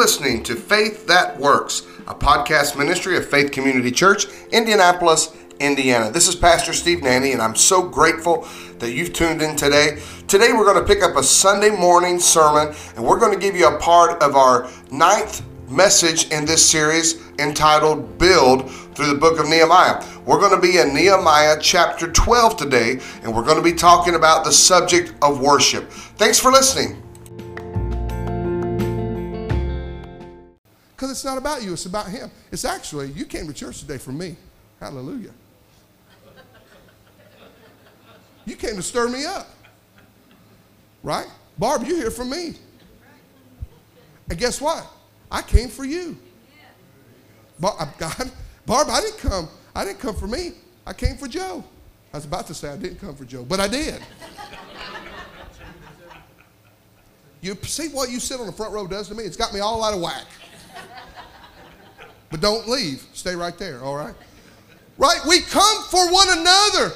listening to Faith That Works, a podcast ministry of Faith Community Church, Indianapolis, Indiana. This is Pastor Steve Nanny, and I'm so grateful that you've tuned in today. Today, we're going to pick up a Sunday morning sermon, and we're going to give you a part of our ninth message in this series entitled Build through the book of Nehemiah. We're going to be in Nehemiah chapter 12 today, and we're going to be talking about the subject of worship. Thanks for listening. It's not about you, it's about Him. It's actually, you came to church today for me. Hallelujah. You came to stir me up. Right? Barb, you're here for me. And guess what? I came for you. Barb, God, Barb, I didn't come. I didn't come for me. I came for Joe. I was about to say I didn't come for Joe, but I did. You see what you sit on the front row does to me? It's got me all out of whack. But don't leave. Stay right there, all right? Right? We come for one another.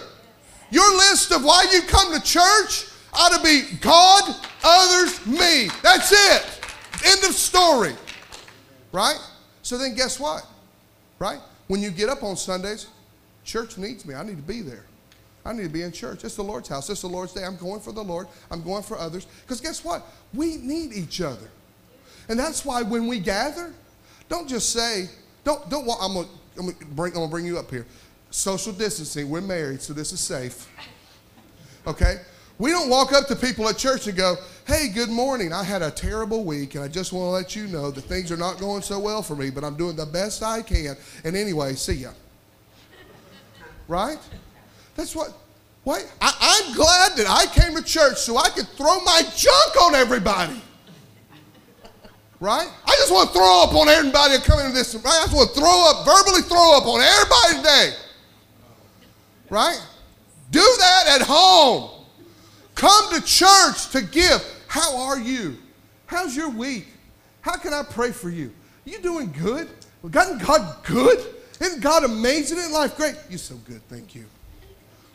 Your list of why you come to church ought to be God, others, me. That's it. End of story. Right? So then guess what? Right? When you get up on Sundays, church needs me. I need to be there. I need to be in church. It's the Lord's house. It's the Lord's day. I'm going for the Lord. I'm going for others. Because guess what? We need each other. And that's why when we gather, don't just say, don't, don't, I'm going I'm to bring, I'm gonna bring you up here. Social distancing, we're married, so this is safe. Okay? We don't walk up to people at church and go, hey, good morning. I had a terrible week, and I just want to let you know that things are not going so well for me, but I'm doing the best I can. And anyway, see ya. Right? That's what, wait, I, I'm glad that I came to church so I could throw my junk on everybody. Right? I just want to throw up on everybody that come into this. Right? I just want to throw up, verbally throw up on everybody today. Right? Do that at home. Come to church to give. How are you? How's your week? How can I pray for you? You doing good? Isn't God good? Isn't God amazing in life? Great. You're so good. Thank you.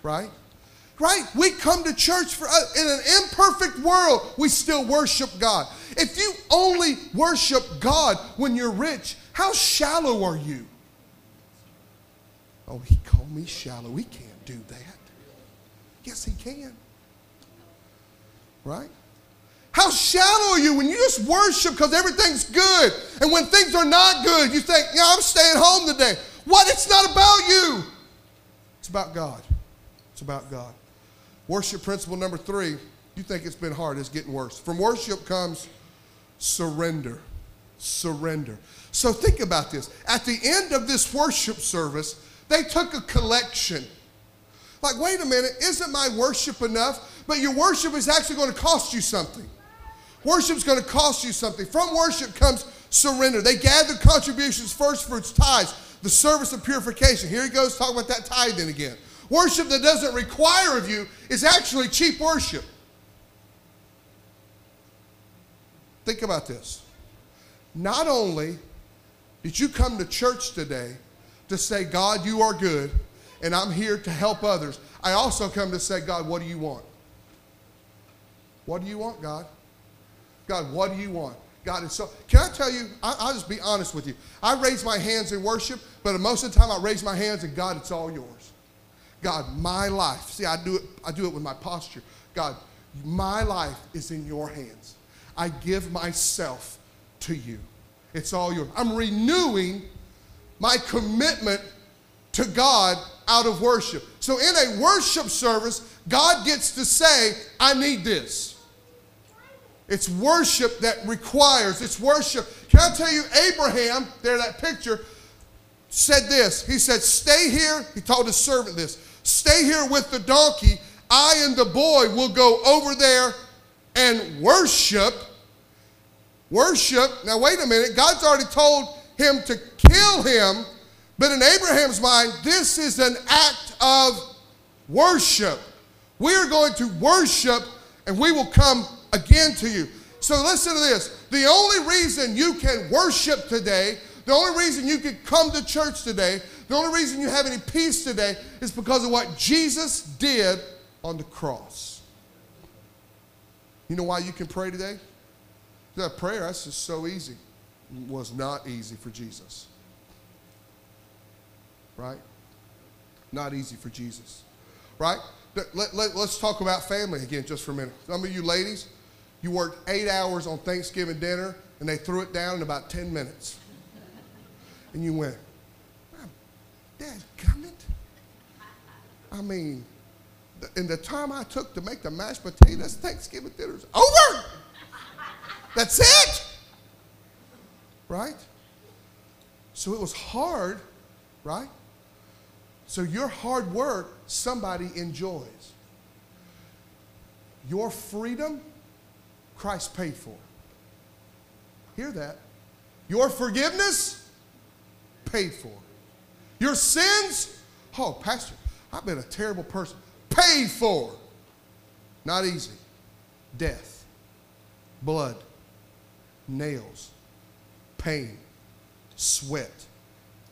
Right? Right? We come to church for uh, in an imperfect world, we still worship God. If you only worship God when you're rich, how shallow are you? Oh, he called me shallow. He can't do that. Yes, he can. Right? How shallow are you when you just worship because everything's good? And when things are not good, you think, yeah, I'm staying home today. What? It's not about you. It's about God. It's about God. Worship principle number three. You think it's been hard, it's getting worse. From worship comes surrender. Surrender. So think about this. At the end of this worship service, they took a collection. Like, wait a minute, isn't my worship enough? But your worship is actually going to cost you something. Worship's going to cost you something. From worship comes surrender. They gathered contributions, first fruits, tithes, the service of purification. Here he goes talking about that tithing again. Worship that doesn't require of you is actually cheap worship. Think about this. Not only did you come to church today to say, God, you are good, and I'm here to help others, I also come to say, God, what do you want? What do you want, God? God, what do you want? God is so. Can I tell you? I, will just be honest with you. I raise my hands in worship, but most of the time I raise my hands and God, it's all yours. God, my life. See, I do it. I do it with my posture. God, my life is in your hands. I give myself to you. It's all yours. I'm renewing my commitment to God out of worship. So in a worship service, God gets to say, I need this. It's worship that requires, it's worship. Can I tell you, Abraham, there, that picture, said this. He said, Stay here. He told his servant this Stay here with the donkey. I and the boy will go over there and worship. Worship. Now, wait a minute. God's already told him to kill him, but in Abraham's mind, this is an act of worship. We are going to worship and we will come again to you. So listen to this. The only reason you can worship today, the only reason you can come to church today, the only reason you have any peace today is because of what Jesus did on the cross. You know why you can pray today? That prayer, that's just so easy. was not easy for Jesus. Right? Not easy for Jesus. Right? Let, let, let's talk about family again just for a minute. Some of you ladies, you worked eight hours on Thanksgiving dinner and they threw it down in about 10 minutes. And you went, Dad, come. I mean, in the time I took to make the mashed potatoes, Thanksgiving dinner's over. That's it. Right? So it was hard, right? So your hard work, somebody enjoys. Your freedom, Christ paid for. Hear that? Your forgiveness, paid for. Your sins, oh, Pastor, I've been a terrible person. Paid for. Not easy. Death, blood, nails, pain, sweat.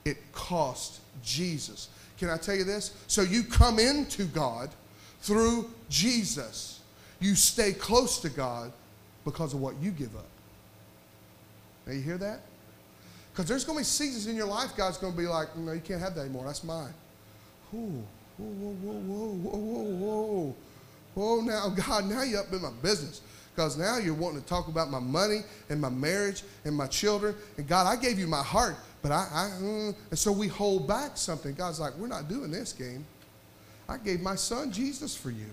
It cost Jesus. Can I tell you this? So you come into God through Jesus. You stay close to God because of what you give up. Now you hear that? Because there's going to be seasons in your life God's going to be like, no, you can't have that anymore. That's mine. Ooh, whoa, whoa, whoa, whoa, whoa, whoa, whoa. now, God, now you're up in my business. Because now you're wanting to talk about my money and my marriage and my children. And God, I gave you my heart, but I, I mm. and so we hold back something. God's like, we're not doing this game. I gave my son Jesus for you.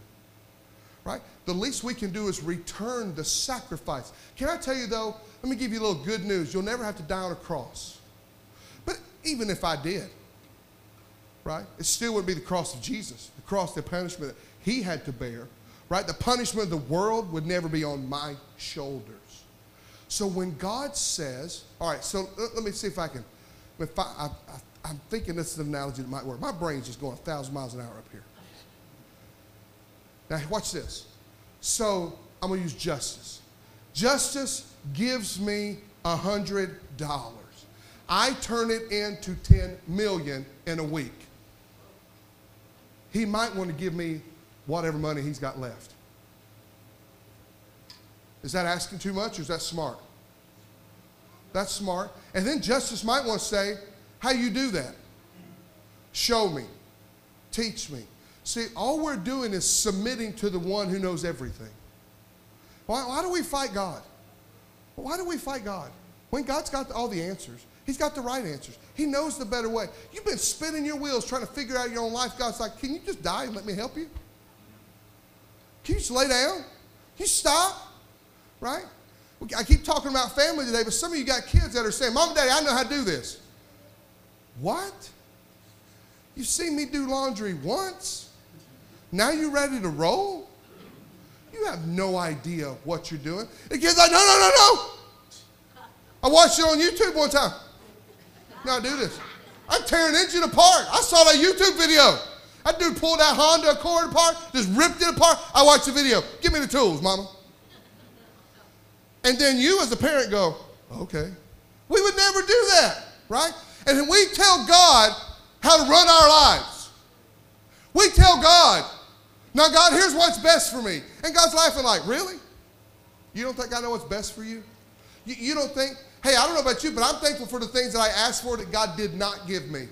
Right? The least we can do is return the sacrifice. Can I tell you though, let me give you a little good news. You'll never have to die on a cross. But even if I did, right, it still wouldn't be the cross of Jesus, the cross, the punishment that he had to bear, right? The punishment of the world would never be on my shoulders. So when God says, all right, so let me see if I can, if I, I, am thinking this is an analogy that might work. My brain's just going a thousand miles an hour up here. Now, watch this. So I'm going to use justice. Justice gives me a hundred dollars. I turn it into 10 million in a week. He might want to give me whatever money he's got left. Is that asking too much or is that smart? That's smart. And then justice might want to say, How you do that? Show me. Teach me. See, all we're doing is submitting to the one who knows everything. Why, why do we fight God? Why do we fight God? When God's got all the answers, He's got the right answers. He knows the better way. You've been spinning your wheels trying to figure out your own life. God's like, can you just die and let me help you? Can you just lay down? Can you stop? Right? I keep talking about family today, but some of you got kids that are saying, Mom and Daddy, I know how to do this. What? You've seen me do laundry once? Now you're ready to roll? You have no idea what you're doing. The kid's like, no, no, no, no. I watched it on YouTube one time. Now do this. I'm tearing engine apart. I saw that YouTube video. That dude pulled that Honda Accord apart, just ripped it apart. I watched the video. Give me the tools, mama. And then you, as a parent, go, okay. We would never do that, right? And we tell God how to run our lives. We tell God, now, God, here's what's best for me. And God's laughing, like, really? You don't think I know what's best for you? You, you don't think, hey, I don't know about you, but I'm thankful for the things that I asked for that God did not give me.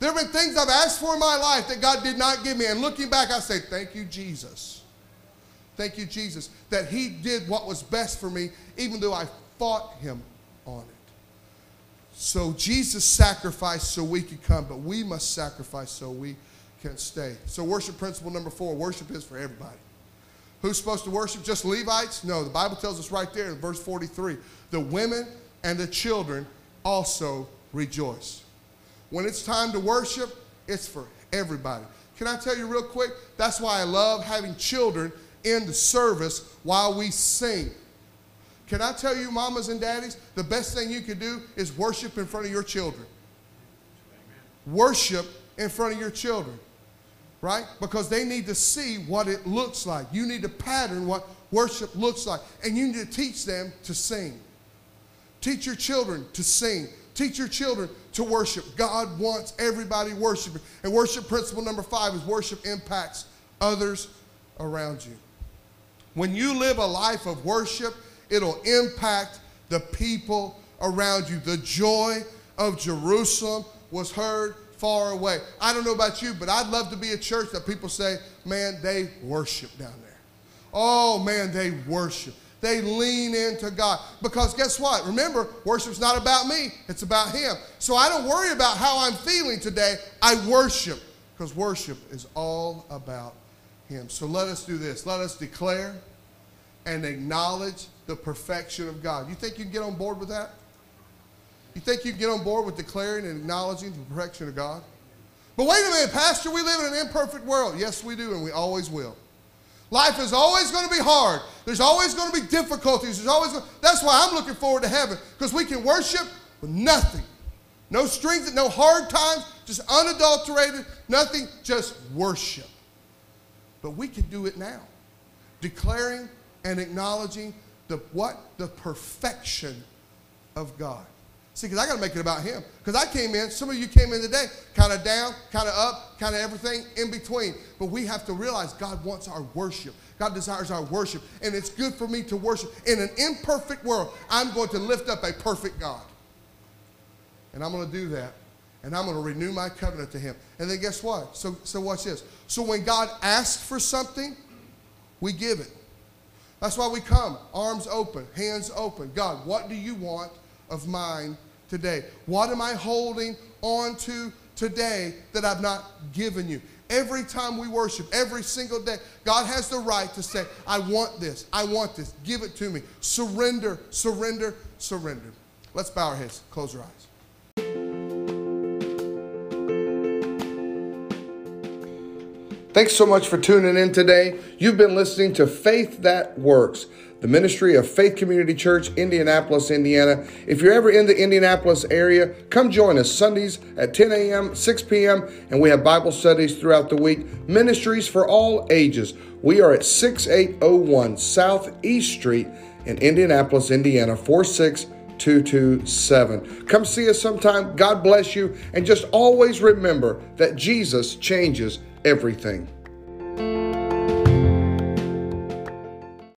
There have been things I've asked for in my life that God did not give me. And looking back, I say, thank you, Jesus. Thank you, Jesus, that He did what was best for me, even though I fought Him on it. So Jesus sacrificed so we could come, but we must sacrifice so we can stay. So, worship principle number four worship is for everybody. Who's supposed to worship? Just Levites? No, the Bible tells us right there in verse 43 the women and the children also rejoice. When it's time to worship, it's for everybody. Can I tell you real quick? That's why I love having children in the service while we sing. Can I tell you, mamas and daddies, the best thing you can do is worship in front of your children. Worship in front of your children, right? Because they need to see what it looks like. You need to pattern what worship looks like, and you need to teach them to sing. Teach your children to sing. Teach your children to worship. God wants everybody worshiping. And worship principle number five is worship impacts others around you. When you live a life of worship, it'll impact the people around you. The joy of Jerusalem was heard far away. I don't know about you, but I'd love to be a church that people say, man, they worship down there. Oh, man, they worship. They lean into God. Because guess what? Remember, worship's not about me, it's about Him. So I don't worry about how I'm feeling today. I worship because worship is all about Him. So let us do this. Let us declare and acknowledge the perfection of God. You think you can get on board with that? You think you can get on board with declaring and acknowledging the perfection of God? But wait a minute, Pastor, we live in an imperfect world. Yes, we do, and we always will. Life is always going to be hard. There's always going to be difficulties. There's always going, that's why I'm looking forward to heaven because we can worship with nothing. No strings, no hard times, just unadulterated, nothing, just worship. But we can do it now. Declaring and acknowledging the what? The perfection of God. See, because I got to make it about Him. Because I came in, some of you came in today, kind of down, kind of up, kind of everything in between. But we have to realize God wants our worship. God desires our worship. And it's good for me to worship. In an imperfect world, I'm going to lift up a perfect God. And I'm going to do that. And I'm going to renew my covenant to Him. And then guess what? So, so watch this. So when God asks for something, we give it. That's why we come, arms open, hands open. God, what do you want of mine today? What am I holding on to today that I've not given you? Every time we worship, every single day, God has the right to say, I want this, I want this, give it to me. Surrender, surrender, surrender. Let's bow our heads, close our eyes. Thanks so much for tuning in today. You've been listening to Faith That Works, the ministry of Faith Community Church, Indianapolis, Indiana. If you're ever in the Indianapolis area, come join us Sundays at 10 a.m., 6 p.m., and we have Bible studies throughout the week. Ministries for all ages. We are at 6801 Southeast Street in Indianapolis, Indiana, 46227. Come see us sometime. God bless you. And just always remember that Jesus changes everything.